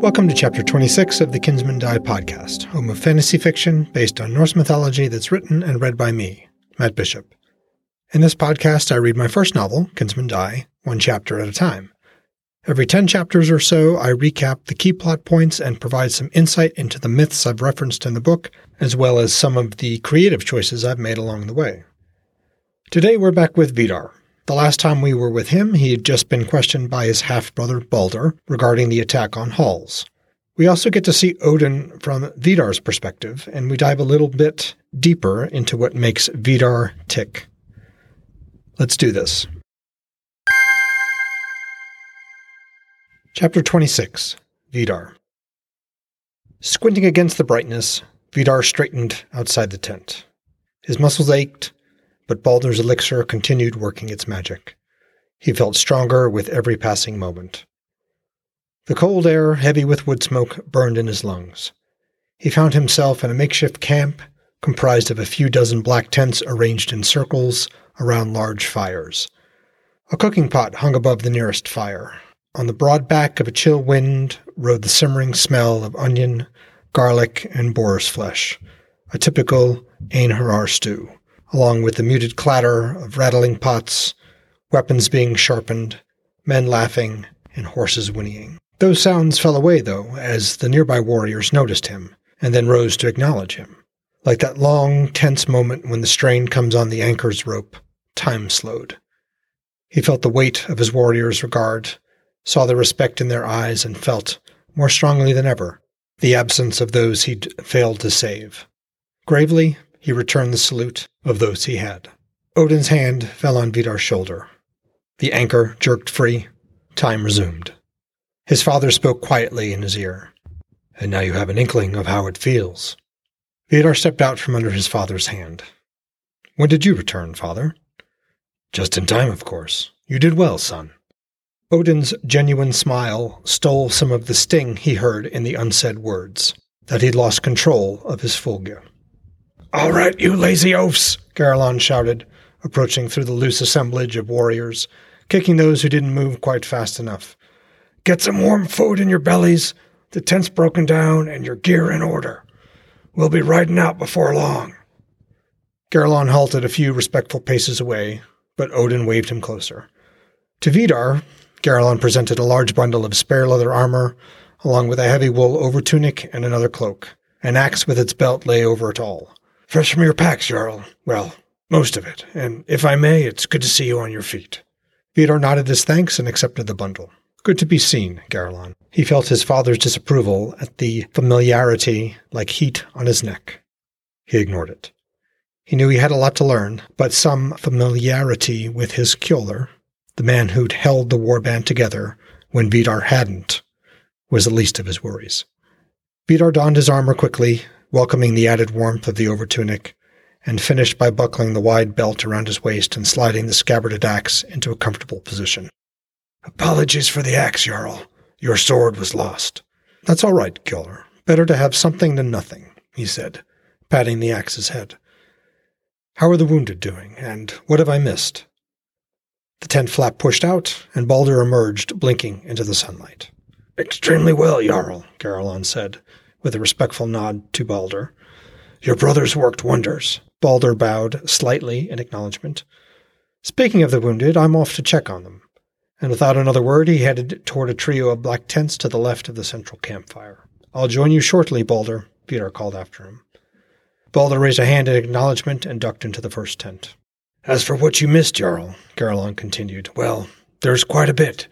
Welcome to Chapter 26 of the Kinsmen Die podcast, home of fantasy fiction based on Norse mythology that's written and read by me, Matt Bishop. In this podcast, I read my first novel, Kinsmen Die, one chapter at a time. Every 10 chapters or so, I recap the key plot points and provide some insight into the myths I've referenced in the book, as well as some of the creative choices I've made along the way. Today, we're back with Vidar, the last time we were with him, he had just been questioned by his half brother Baldr regarding the attack on Hals. We also get to see Odin from Vidar's perspective, and we dive a little bit deeper into what makes Vidar tick. Let's do this. Chapter 26 Vidar Squinting against the brightness, Vidar straightened outside the tent. His muscles ached, but Baldr's elixir continued working its magic. He felt stronger with every passing moment. The cold air, heavy with wood smoke, burned in his lungs. He found himself in a makeshift camp comprised of a few dozen black tents arranged in circles around large fires. A cooking pot hung above the nearest fire. On the broad back of a chill wind rode the simmering smell of onion, garlic, and boar's flesh, a typical Einherjar stew along with the muted clatter of rattling pots, weapons being sharpened, men laughing, and horses whinnying. Those sounds fell away, though, as the nearby warriors noticed him, and then rose to acknowledge him. Like that long, tense moment when the strain comes on the anchor's rope, time slowed. He felt the weight of his warriors' regard, saw the respect in their eyes, and felt, more strongly than ever, the absence of those he'd failed to save. Gravely, he returned the salute of those he had. Odin's hand fell on Vidar's shoulder. The anchor jerked free. Time resumed. His father spoke quietly in his ear. And now you have an inkling of how it feels. Vidar stepped out from under his father's hand. When did you return, father? Just in time, of course. You did well, son. Odin's genuine smile stole some of the sting he heard in the unsaid words, that he'd lost control of his Fylgja. All right, you lazy oafs, Garalon shouted, approaching through the loose assemblage of warriors, kicking those who didn't move quite fast enough. Get some warm food in your bellies, the tent's broken down, and your gear in order. We'll be riding out before long. Garalon halted a few respectful paces away, but Odin waved him closer. To Vidar, Garalon presented a large bundle of spare leather armor, along with a heavy wool overtunic and another cloak. An axe with its belt lay over it all. Fresh from your packs, Jarl. Well, most of it. And if I may, it's good to see you on your feet. Vidar nodded his thanks and accepted the bundle. Good to be seen, Garalon. He felt his father's disapproval at the familiarity like heat on his neck. He ignored it. He knew he had a lot to learn, but some familiarity with his Kjolar, the man who'd held the warband together when Vidar hadn't, was the least of his worries. Vidar donned his armor quickly, welcoming the added warmth of the overtunic, and finished by buckling the wide belt around his waist and sliding the scabbarded axe into a comfortable position. Apologies for the axe, Jarl. Your sword was lost. That's all right, Kjolar. Better to have something than nothing, he said, patting the axe's head. How are the wounded doing, and what have I missed? The tent flap pushed out, and Baldr emerged, blinking into the sunlight. Extremely well, Jarl, Garalon said, with a respectful nod to Baldr. Your brothers worked wonders. Baldr bowed slightly in acknowledgement. Speaking of the wounded, I'm off to check on them. And without another word, he headed toward a trio of black tents to the left of the central campfire. I'll join you shortly, Baldr, Vidar called after him. Baldr raised a hand in acknowledgement and ducked into the first tent. As for what you missed, Jarl, Garalon continued, well, there's quite a bit.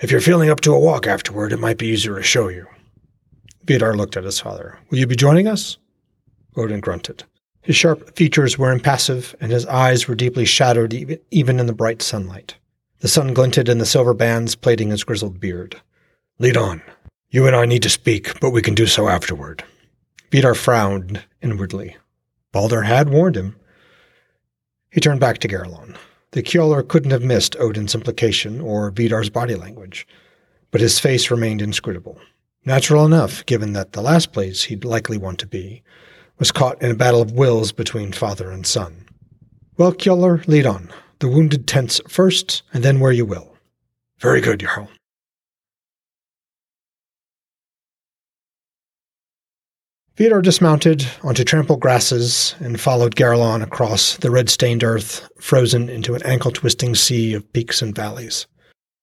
If you're feeling up to a walk afterward, it might be easier to show you. Vidar looked at his father. Will you be joining us? Odin grunted. His sharp features were impassive, and his eyes were deeply shadowed even in the bright sunlight. The sun glinted in the silver bands plaiting his grizzled beard. Lead on. You and I need to speak, but we can do so afterward. Vidar frowned inwardly. Baldr had warned him. He turned back to Garalon. The Kjolar couldn't have missed Odin's implication or Vidar's body language, but his face remained inscrutable. Natural enough, given that the last place he'd likely want to be was caught in a battle of wills between father and son. Well, Kjolar, lead on. The wounded tents first, and then where you will. Very good, Jarl. Vidar dismounted onto trampled grasses and followed Garlon across the red stained earth, frozen into an ankle twisting sea of peaks and valleys.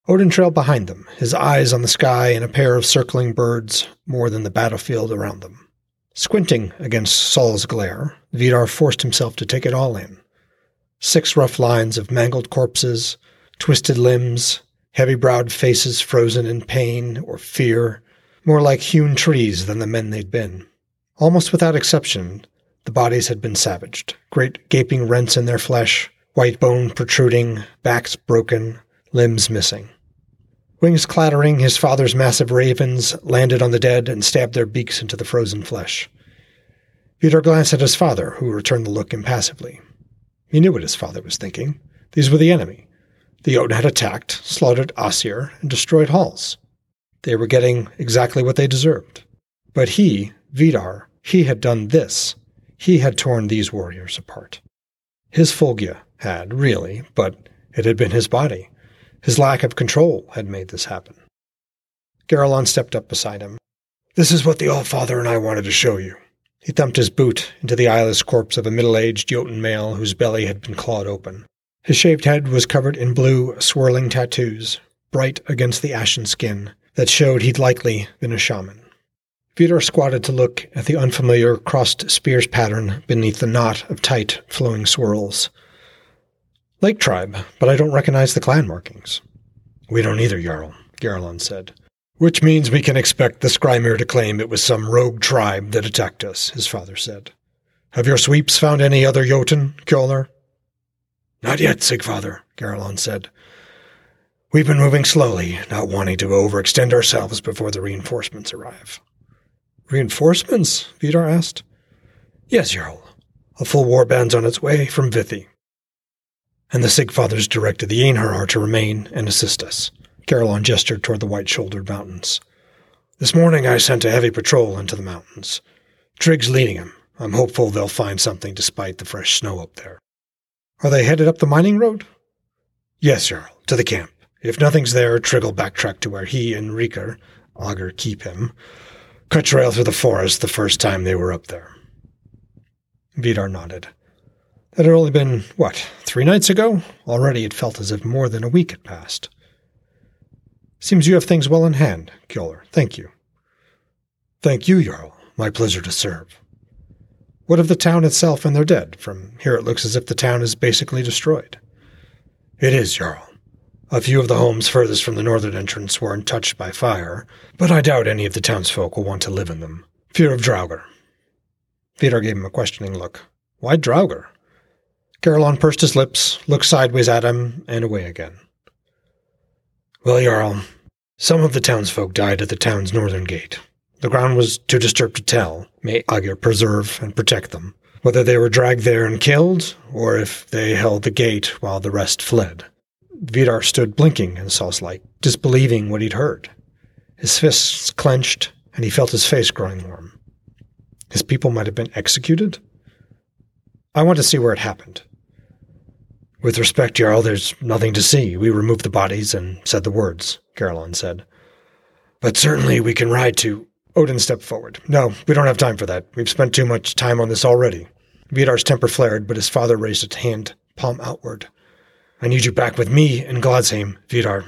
Odin trailed behind them, his eyes on the sky and a pair of circling birds more than the battlefield around them. Squinting against Sol's glare, Vidar forced himself to take it all in. Six rough lines of mangled corpses, twisted limbs, heavy browed faces frozen in pain or fear, more like hewn trees than the men they'd been. Almost without exception, the bodies had been savaged, great gaping rents in their flesh, white bone protruding, backs broken, limbs missing. Wings clattering, his father's massive ravens landed on the dead and stabbed their beaks into the frozen flesh. Vidar glanced at his father, who returned the look impassively. He knew what his father was thinking. These were the enemy. The Jotun had attacked, slaughtered Aesir, and destroyed Hals. They were getting exactly what they deserved. But he, Vidar, he had done this. He had torn these warriors apart. His Fylgja had, really, but it had been his body. His lack of control had made this happen. Garalon stepped up beside him. This is what the Allfather and I wanted to show you. He thumped his boot into the eyeless corpse of a middle aged Jotun male whose belly had been clawed open. His shaved head was covered in blue, swirling tattoos, bright against the ashen skin, that showed he'd likely been a shaman. Vidar squatted to look at the unfamiliar crossed spears pattern beneath the knot of tight, flowing swirls. Lake tribe, but I don't recognize the clan markings. We don't either, Jarl, Garlon said. Which means we can expect the Skrymir to claim it was some rogue tribe that attacked us, his father said. Have your sweeps found any other Jotun, Kjolar? Not yet, Sigfather, Garlon said. We've been moving slowly, not wanting to overextend ourselves before the reinforcements arrive. Reinforcements? Vidar asked. Yes, Jarl. A full warband's on its way from Vithi. And the Sigfathers directed the Einherjar to remain and assist us. Garalon gestured toward the white-shouldered mountains. This morning I sent a heavy patrol into the mountains. Trigg's leading them. I'm hopeful they'll find something despite the fresh snow up there. Are they headed up the mining road? Yes, Jarl, to the camp. If nothing's there, Trigg will backtrack to where he and Rikr, Augur keep him, cut trail through the forest the first time they were up there. Vidar nodded. That had only been, what, three nights ago? Already it felt as if more than a week had passed. Seems you have things well in hand, Kjolar. Thank you. Thank you, Jarl. My pleasure to serve. What of the town itself and their dead? From here it looks as if the town is basically destroyed. It is, Jarl. A few of the homes furthest from the northern entrance were untouched by fire, but I doubt any of the townsfolk will want to live in them. Fear of Draugr. Vidar gave him a questioning look. Why Draugr? Garlon pursed his lips, looked sideways at him, and away again. Well, Jarl, some of the townsfolk died at the town's northern gate. The ground was too disturbed to tell. May Agir preserve and protect them. Whether they were dragged there and killed, or if they held the gate while the rest fled. Vidar stood blinking and sauce-like, disbelieving what he'd heard. His fists clenched, and he felt his face growing warm. His people might have been executed? I want to see where it happened. With respect, Jarl, there's nothing to see. We removed the bodies and said the words, Garalon said. But certainly we can ride to. Odin stepped forward. No, we don't have time for that. We've spent too much time on this already. Vidar's temper flared, but his father raised his hand, palm outward. I need you back with me in Gladsheim, Vidar.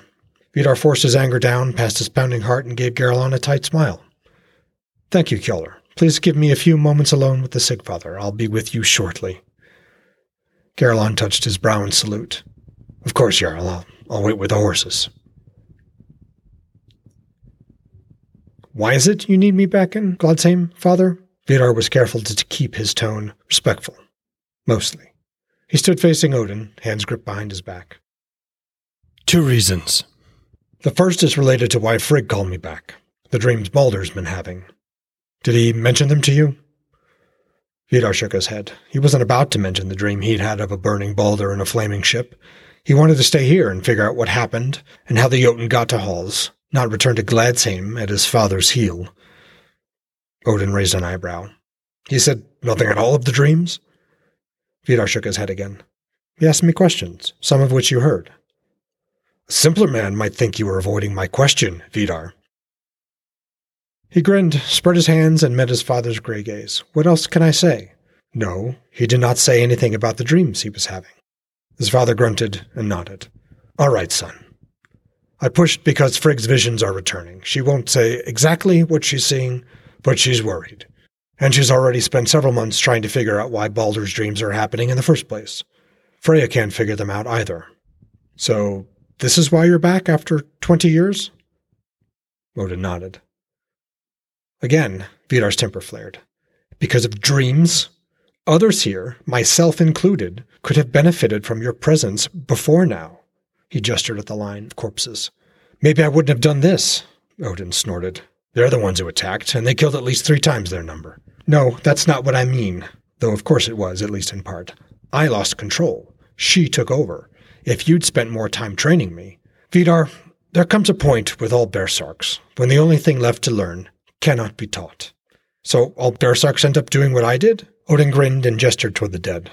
Vidar forced his anger down past his pounding heart and gave Garlon a tight smile. Thank you, Kjolar. Please give me a few moments alone with the Sigfather. I'll be with you shortly. Garlon touched his brow in salute. Of course, Jarl. I'll, I'll wait with the horses. Why is it you need me back in Gladsheim, father? Vidar was careful to keep his tone respectful. Mostly. He stood facing Odin, hands gripped behind his back. Two reasons. The first is related to why Frigg called me back, the dreams Baldr's been having. Did he mention them to you? Vidar shook his head. He wasn't about to mention the dream he'd had of a burning Baldr and a flaming ship. He wanted to stay here and figure out what happened and how the Jotun got to Hals, not return to Gladsheim at his father's heel. Odin raised an eyebrow. He said nothing at all of the dreams? Vidar shook his head again. He asked me questions, some of which you heard. A simpler man might think you were avoiding my question, Vidar. He grinned, spread his hands, and met his father's gray gaze. What else can I say? No, he did not say anything about the dreams he was having. His father grunted and nodded. All right, son. I pushed because Frigg's visions are returning. She won't say exactly what she's seeing, but she's worried. And she's already spent several months trying to figure out why Baldr's dreams are happening in the first place. Freya can't figure them out either. So, this is why you're back after 20 years? Odin nodded. Again, Vidar's temper flared. Because of dreams? Others here, myself included, could have benefited from your presence before now. He gestured at the line of corpses. Maybe I wouldn't have done this, Odin snorted. They're the ones who attacked, and they killed at least three times their number. No, that's not what I mean, though of course it was, at least in part. I lost control. She took over. If you'd spent more time training me. Vidar, there comes a point with all Berserks when the only thing left to learn cannot be taught. So all Berserks end up doing what I did? Odin grinned and gestured toward the dead.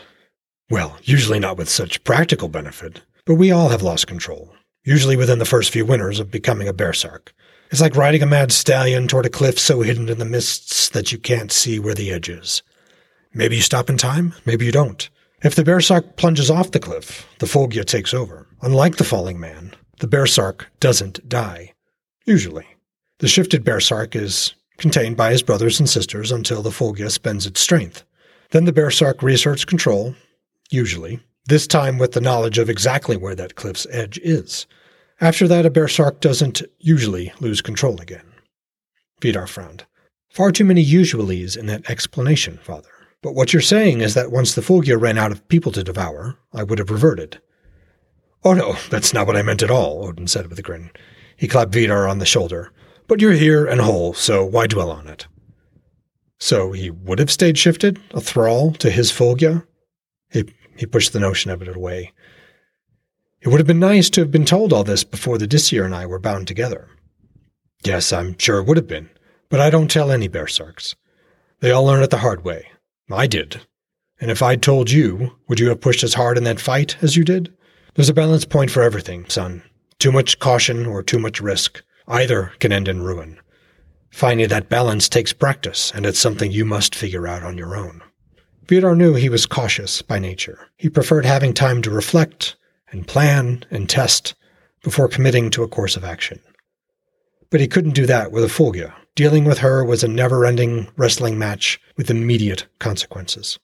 Well, usually not with such practical benefit, but we all have lost control, usually within the first few winters of becoming a Berserk. It's like riding a mad stallion toward a cliff so hidden in the mists that you can't see where the edge is. Maybe you stop in time, maybe you don't. If the Berserk plunges off the cliff, the Fylgja takes over. Unlike the falling man, the Berserk doesn't die. Usually. The shifted Berserk is contained by his brothers and sisters until the Fylgja spends its strength. Then the Berserk reasserts control, usually, this time with the knowledge of exactly where that cliff's edge is. After that, a Berserk doesn't usually lose control again. Vidar frowned. Far too many usuallys in that explanation, father. But what you're saying is that once the Fylgja ran out of people to devour, I would have reverted. Oh no, that's not what I meant at all, Odin said with a grin. He clapped Vidar on the shoulder. But you're here and whole, so why dwell on it? So he would have stayed shifted, a thrall to his Fylgja? He, he pushed the notion of it away. It would have been nice to have been told all this before the Disir and I were bound together. Yes, I'm sure it would have been, but I don't tell any Berserks. They all learn it the hard way. I did. And if I'd told you, would you have pushed as hard in that fight as you did? There's a balance point for everything, son. Too much caution or too much risk. Either can end in ruin. Finding that balance takes practice, and it's something you must figure out on your own. Vidar knew he was cautious by nature. He preferred having time to reflect and plan and test before committing to a course of action. But he couldn't do that with a Fylgja. Dealing with her was a never ending wrestling match with immediate consequences.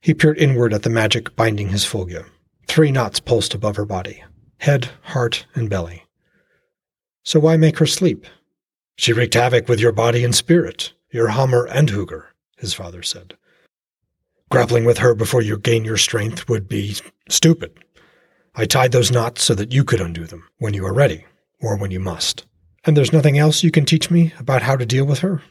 He peered inward at the magic binding his Fylgja. Three knots pulsed above her body head, heart, and belly. So why make her sleep? She wreaked havoc with your body and spirit, your Hamr and Hugr, his father said. Grappling with her before you gain your strength would be stupid. I tied those knots so that you could undo them when you are ready, or when you must. And there's nothing else you can teach me about how to deal with her?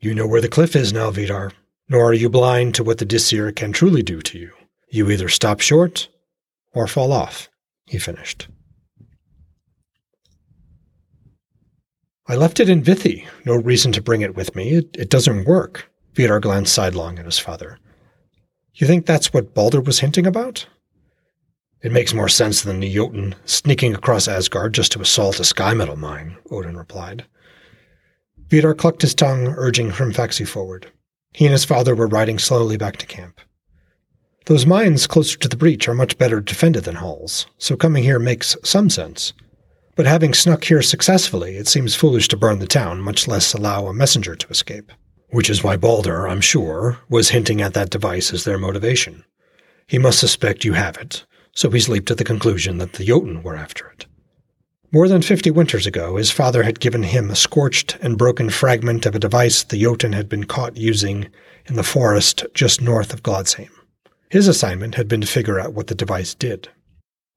You know where the cliff is now, Vidar, nor are you blind to what the Disir can truly do to you. You either stop short or fall off, he finished. I left it in Vithi. No reason to bring it with me. It, it doesn't work. Vidar glanced sidelong at his father. You think that's what Baldr was hinting about? It makes more sense than the Jotun sneaking across Asgard just to assault a sky metal mine, Odin replied. Vidar clucked his tongue, urging Hrimfaxi forward. He and his father were riding slowly back to camp. Those mines closer to the breach are much better defended than Hals, so coming here makes some sense. But having snuck here successfully, it seems foolish to burn the town, much less allow a messenger to escape. Which is why Baldr, I'm sure, was hinting at that device as their motivation. He must suspect you have it, so he's leaped to the conclusion that the Jotun were after it. More than fifty winters ago, his father had given him a scorched and broken fragment of a device the Jotun had been caught using in the forest just north of Gladsheim. His assignment had been to figure out what the device did.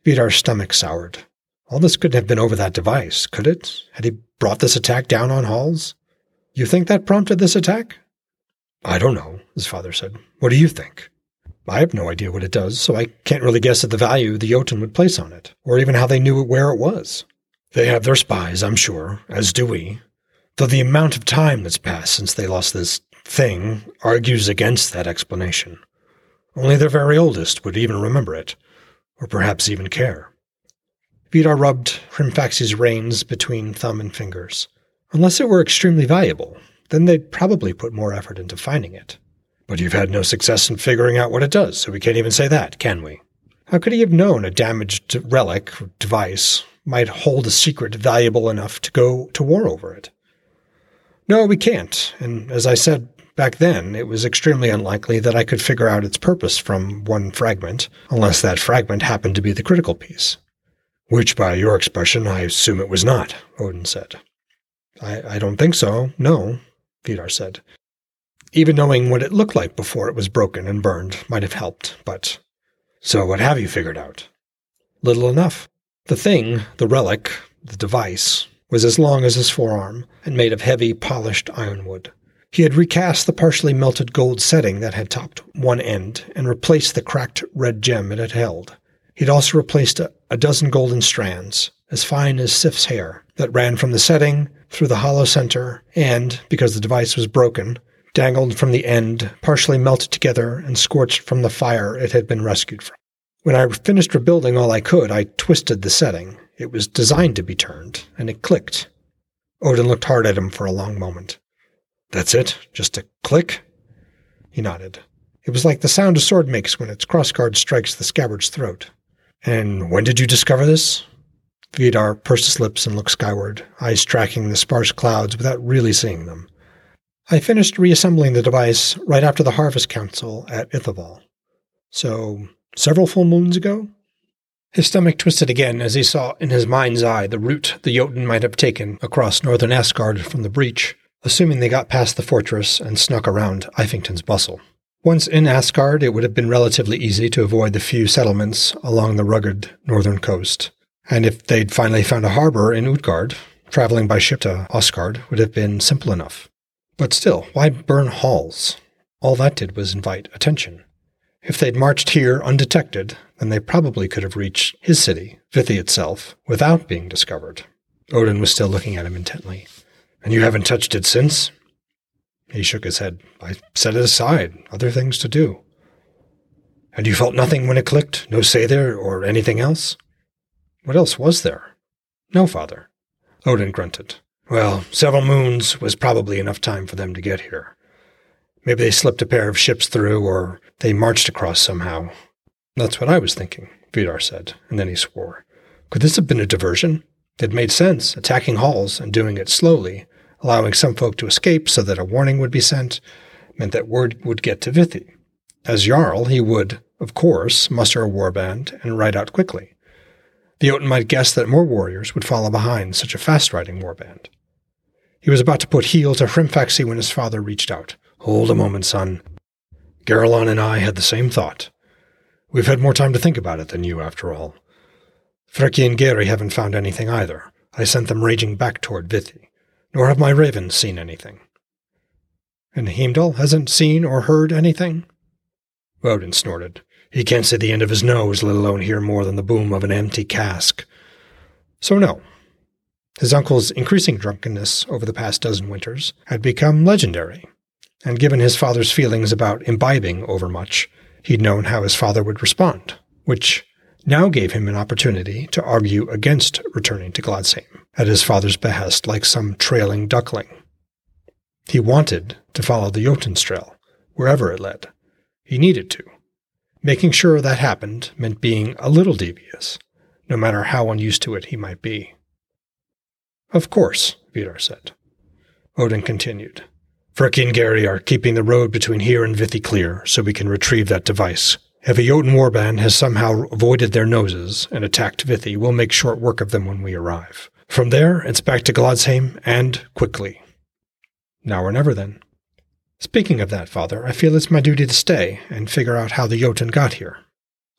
Vidar's stomach soured. All this couldn't have been over that device, could it? Had he brought this attack down on Hals? You think that prompted this attack? I don't know, his father said. What do you think? I have no idea what it does, so I can't really guess at the value the Jotun would place on it, or even how they knew where it was. They have their spies, I'm sure, as do we. Though the amount of time that's passed since they lost this thing argues against that explanation. Only their very oldest would even remember it, or perhaps even care. Vidar rubbed Hrimfaxi's reins between thumb and fingers. Unless it were extremely valuable, then they'd probably put more effort into finding it. But you've had no success in figuring out what it does, so we can't even say that, can we? How could he have known a damaged relic or device might hold a secret valuable enough to go to war over it? No, we can't, and as I said back then, it was extremely unlikely that I could figure out its purpose from one fragment, unless that fragment happened to be the critical piece. Which, by your expression, I assume it was not, Odin said. I, I don't think so, no, Vidar said. Even knowing what it looked like before it was broken and burned might have helped, but. So what have you figured out? Little enough. The thing, the relic, the device, was as long as his forearm and made of heavy, polished ironwood. He had recast the partially melted gold setting that had topped one end and replaced the cracked red gem it had held. He'd also replaced a, a dozen golden strands, as fine as Sif's hair, that ran from the setting through the hollow center and, because the device was broken, dangled from the end, partially melted together and scorched from the fire it had been rescued from. When I finished rebuilding all I could, I twisted the setting. It was designed to be turned, and it clicked. Odin looked hard at him for a long moment. That's it? Just a click? He nodded. It was like the sound a sword makes when its crossguard strikes the scabbard's throat. And when did you discover this? Vidar pursed his lips and looked skyward, eyes tracking the sparse clouds without really seeing them. I finished reassembling the device right after the Harvest Council at Ithaval. So, several full moons ago? His stomach twisted again as he saw in his mind's eye the route the Jotun might have taken across northern Asgard from the breach, assuming they got past the fortress and snuck around Ifington's bustle. Once in Asgard, it would have been relatively easy to avoid the few settlements along the rugged northern coast. And if they'd finally found a harbor in Utgard, traveling by ship to Asgard would have been simple enough. But still, why burn Hals? All that did was invite attention. If they'd marched here undetected, then they probably could have reached his city, Vithi itself, without being discovered. Odin was still looking at him intently. And you haven't touched it since? He shook his head. I set it aside. Other things to do. And you felt nothing when it clicked? No Seidr or anything else? What else was there? No, father. Odin grunted. Well, several moons was probably enough time for them to get here. Maybe they slipped a pair of ships through, or they marched across somehow. That's what I was thinking, Vidar said, and then he swore. Could this have been a diversion? It made sense, attacking Hals and doing it slowly, allowing some folk to escape so that a warning would be sent, meant that word would get to Vithi. As Jarl, he would, of course, muster a warband and ride out quickly. The Jotun might guess that more warriors would follow behind such a fast-riding warband. He was about to put heel to Hrimfaxi when his father reached out. Hold a moment, son. Garalon and I had the same thought. We've had more time to think about it than you, after all. Freki and Geri haven't found anything either. I sent them raging back toward Vithi nor have my ravens seen anything. And Heimdall hasn't seen or heard anything? Odin snorted. He can't see the end of his nose, let alone hear more than the boom of an empty cask. So no. His uncle's increasing drunkenness over the past dozen winters had become legendary, and given his father's feelings about imbibing overmuch, he'd known how his father would respond, which now gave him an opportunity to argue against returning to Gladsheim at his father's behest like some trailing duckling. He wanted to follow the Jotun's trail, wherever it led. He needed to. Making sure that happened meant being a little devious, no matter how unused to it he might be. Of course, Vidar said. Odin continued. Freki and Geri are keeping the road between here and Vithi clear so we can retrieve that device if a Jotun warband has somehow avoided their noses and attacked Vithi, we'll make short work of them when we arrive. From there, it's back to Gladsheim, and quickly. Now or never, then. Speaking of that, father, I feel it's my duty to stay and figure out how the Jotun got here.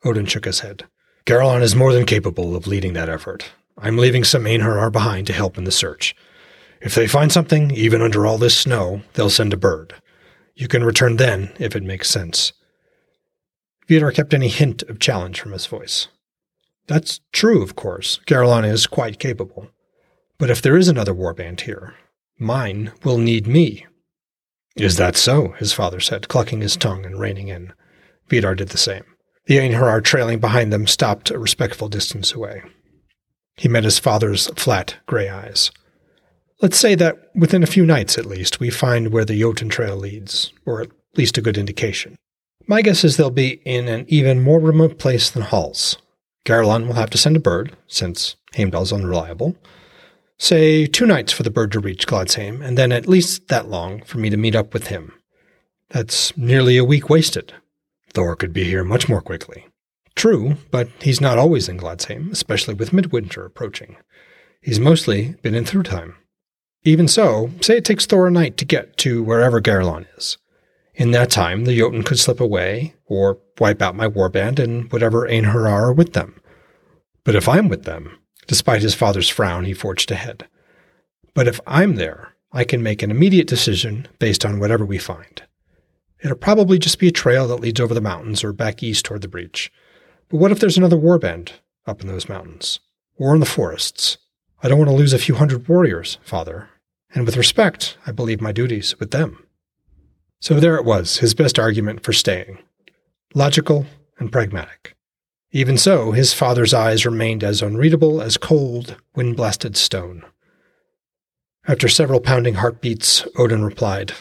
Odin shook his head. Garalon is more than capable of leading that effort. I'm leaving some Einherjar behind to help in the search. If they find something, even under all this snow, they'll send a bird. You can return then, if it makes sense. Vidar kept any hint of challenge from his voice. That's true, of course. Garalon is quite capable. But if there is another warband here, mine will need me. Is that so? his father said, clucking his tongue and reining in. Vidar did the same. The Einherjar trailing behind them stopped a respectful distance away. He met his father's flat, gray eyes. Let's say that within a few nights at least, we find where the Jotun Trail leads, or at least a good indication. My guess is they'll be in an even more remote place than Hals. Garlon will have to send a bird, since Heimdall's unreliable. Say two nights for the bird to reach Gladsheim, and then at least that long for me to meet up with him. That's nearly a week wasted. Thor could be here much more quickly. True, but he's not always in Gladsheim, especially with midwinter approaching. He's mostly been in Thrudheim. Even so, say it takes Thor a night to get to wherever Garlon is. In that time, the Jotun could slip away, or wipe out my warband and whatever Einherjar are with them. But if I'm with them, despite his father's frown, he forged ahead. But if I'm there, I can make an immediate decision based on whatever we find. It'll probably just be a trail that leads over the mountains or back east toward the breach. But what if there's another warband up in those mountains? Or in the forests? I don't want to lose a few hundred warriors, father. And with respect, I believe my duties with them. So there it was, his best argument for staying. Logical and pragmatic. Even so, his father's eyes remained as unreadable as cold, wind blasted stone. After several pounding heartbeats, Odin replied,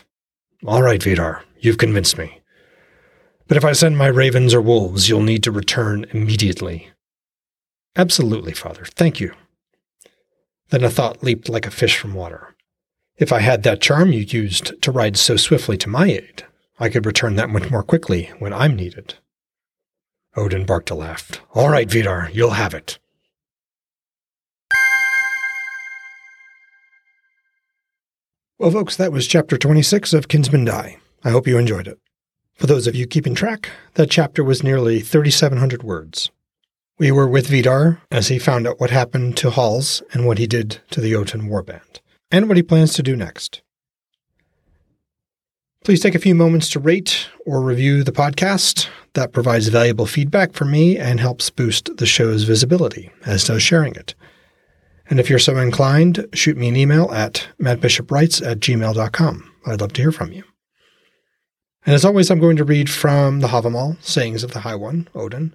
All right, Vidar, you've convinced me. But if I send my ravens or wolves, you'll need to return immediately. Absolutely, father. Thank you. Then a thought leaped like a fish from water. If I had that charm you used to ride so swiftly to my aid, I could return that much more quickly when I'm needed. Odin barked a laugh. All right, Vidar, you'll have it. Well, folks, that was chapter 26 of Kinsmen Die. I hope you enjoyed it. For those of you keeping track, that chapter was nearly 3,700 words. We were with Vidar as he found out what happened to Hals and what he did to the Jotun warband, and what he plans to do next. Please take a few moments to rate or review the podcast. That provides valuable feedback for me and helps boost the show's visibility, as does sharing it. And if you're so inclined, shoot me an email at mattbishopwrites at gmail.com. I'd love to hear from you. And as always, I'm going to read from the Havamal, Sayings of the High One, Odin.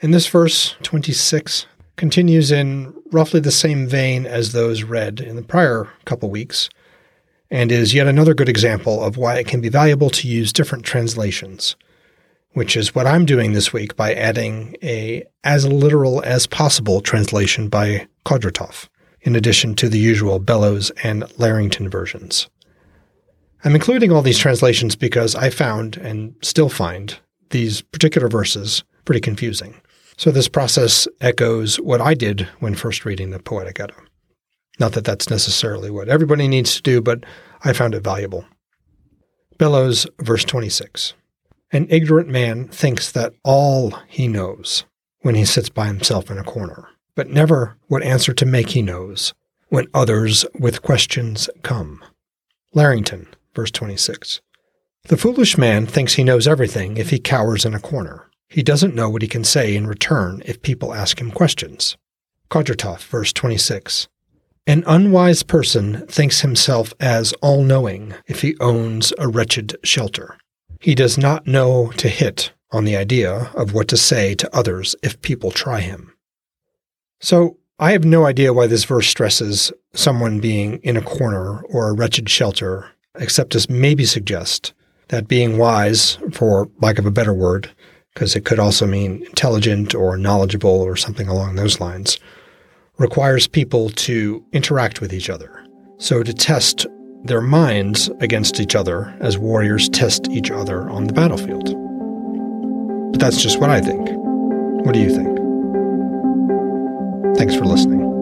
In this verse, 26, continues in roughly the same vein as those read in the prior couple weeks – and is yet another good example of why it can be valuable to use different translations, which is what I'm doing this week by adding a as literal as possible translation by Kodratoff, in addition to the usual Bellows and Larrington versions. I'm including all these translations because I found and still find these particular verses pretty confusing. So this process echoes what I did when first reading the Poetic Edda. Not that that's necessarily what everybody needs to do, but I found it valuable. Bellows, verse 26. An ignorant man thinks that all he knows when he sits by himself in a corner, but never what answer to make he knows when others with questions come. Larrington, verse 26. The foolish man thinks he knows everything if he cowers in a corner. He doesn't know what he can say in return if people ask him questions. Kodratoff, verse 26. An unwise person thinks himself as all knowing if he owns a wretched shelter. He does not know to hit on the idea of what to say to others if people try him. So, I have no idea why this verse stresses someone being in a corner or a wretched shelter, except to maybe suggest that being wise, for lack of a better word, because it could also mean intelligent or knowledgeable or something along those lines, requires people to interact with each other. So to test their minds against each other as warriors test each other on the battlefield. But that's just what I think. What do you think? Thanks for listening.